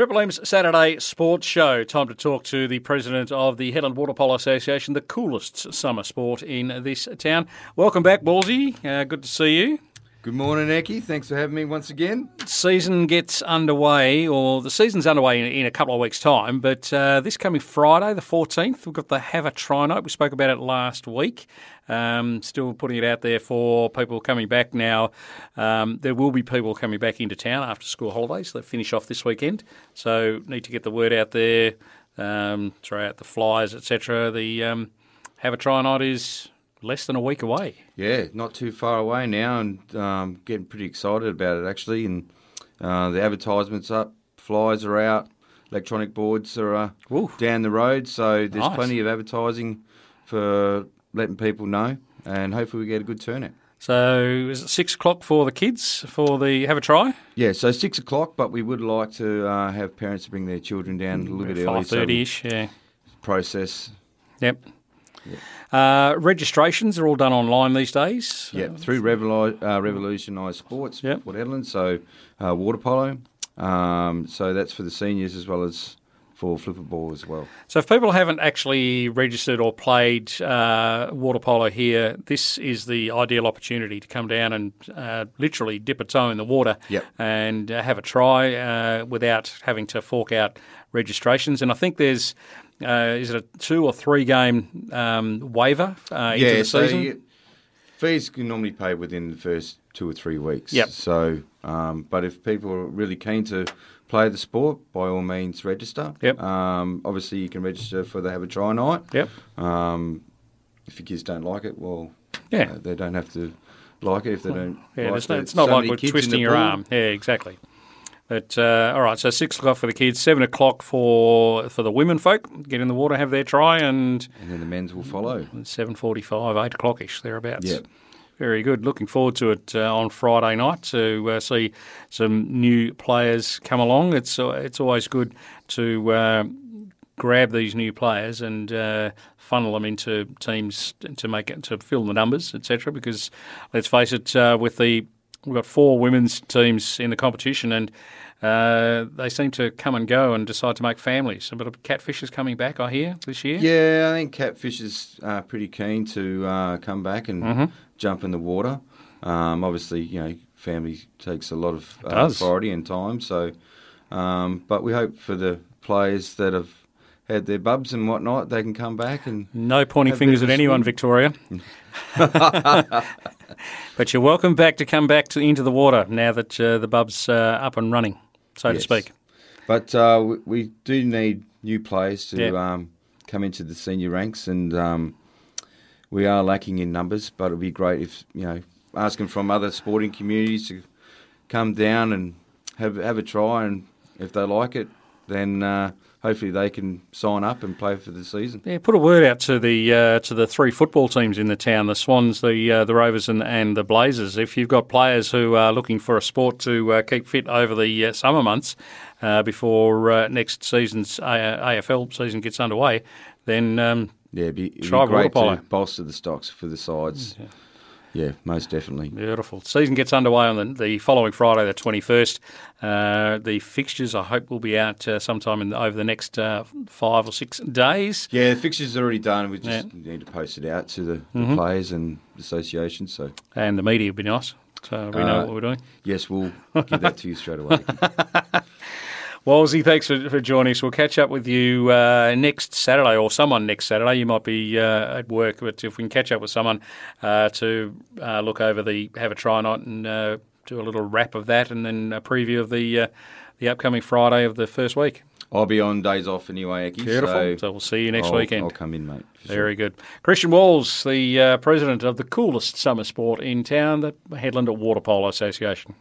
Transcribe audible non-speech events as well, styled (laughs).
Triple M's Saturday Sports Show. Time to talk to the president of the Hedland Water Polo Association, the coolest summer sport in this town. Welcome back, Ballsy. Uh, good to see you. Good morning, Eki. Thanks for having me once again. Season gets underway, or the season's underway in, in a couple of weeks' time. But uh, this coming Friday, the 14th, we've got the Have a Try Night. We spoke about it last week. Um, still putting it out there for people coming back now. Um, there will be people coming back into town after school holidays. They finish off this weekend, so need to get the word out there, um, throw out the flyers, etc. The um, Have a Try Night is less than a week away. Yeah, not too far away now, and um, getting pretty excited about it actually. And uh, the advertisements up, flyers are out, electronic boards are uh, down the road, so there's Nice. plenty of advertising for letting people know, and hopefully we get a good turnout. So is it six o'clock for the kids for the Have a Try? Yeah, so six o'clock, but we would like to uh, have parents bring their children down a little bit early. Five thirty ish. Yeah. process. Yep. Uh, registrations are all done online these days. Yeah, through Revolu- uh, Revolutionised Sports, Yep. Port Hedland, so uh, water polo. Um, so that's for the seniors as well as for flipper ball as well. So if people haven't actually registered or played uh, water polo here, this is the ideal opportunity to come down and uh, literally dip a toe in the water Yep. and uh, have a try uh, without having to fork out registrations. And I think there's uh, is it a two or three game um, waiver uh, into the so season? you get- fees can normally pay within the first two or three weeks. Yep. So, um, but if people are really keen to play the sport, by all means register. Yep. Um, obviously, you can register for the Have a Try Night. Yep. Um, if your kids don't like it, well, Yeah. uh, they don't have to like it if they don't. Yeah, like it's, not, the- it's not so like we're twisting your pool. arm. Yeah, exactly. But uh, all right, so six o'clock for the kids, seven o'clock for for the women folk. Get in the water, have their try, and and then the men's will follow. seven forty-five, eight o'clock ish thereabouts. Yep. Very good. Looking forward to it uh, on Friday night to uh, see some new players come along. It's uh, it's always good to uh, grab these new players and uh, funnel them into teams to make it to fill the numbers, etc. Because let's face it, uh, with the we've got four women's teams in the competition and. Uh, they seem to come and go and decide to make families. But catfish is coming back, I hear, this year. Yeah, I think Catfish is uh, pretty keen to uh, come back and Mm-hmm. jump in the water. Um, obviously, you know, family takes a lot of uh, priority and time. So, um, but we hope for the players that have had their bubs and whatnot, they can come back and No pointing a bit fingers at anyone. Victoria. (laughs) (laughs) (laughs) but you're welcome back to come back to into the water now that uh, the bub's uh, up and running, so to speak. But uh, we, we do need new players to Yeah. um, come into the senior ranks, and um, we are lacking in numbers. But it'd be great if you know asking from other sporting communities to come down and have have a try, and if they like it, then uh, hopefully they can sign up and play for the season. Yeah, put a word out to the uh, to the three football teams in the town: the Swans, the uh, the Rovers, and and the Blazers. If you've got players who are looking for a sport to uh, keep fit over the uh, summer months uh, before uh, next season's A- AFL season gets underway, then um, Yeah, it'd be, it'd Try water great to bolster the stocks for the sides. Yeah, most definitely. Beautiful. Season gets underway on the, the following Friday, the 21st. Uh, the fixtures, I hope, will be out uh, sometime in the, over the next uh, five or six days. Yeah, the fixture's are already done. We just Yeah. Mm-hmm. need to post it out to the, the players and associations. So And the media would be nice. So we know Uh, what we're doing. yes, we'll (laughs) give that to you straight away. (laughs) Wallsy, thanks for, for joining us. We'll catch up with you uh, next Saturday or someone next Saturday. You might be uh, at work, but if we can catch up with someone uh, to uh, look over the have a try night and uh, do a little wrap of that and then a preview of the uh, the upcoming Friday of the first week. I'll be on days off anyway, Eki. Beautiful. So, So, we'll see you next I'll, weekend. I'll come in, mate. for sure. Very good. Christian Walls, the uh, president of the coolest summer sport in town, the Hedland Water Polo Association.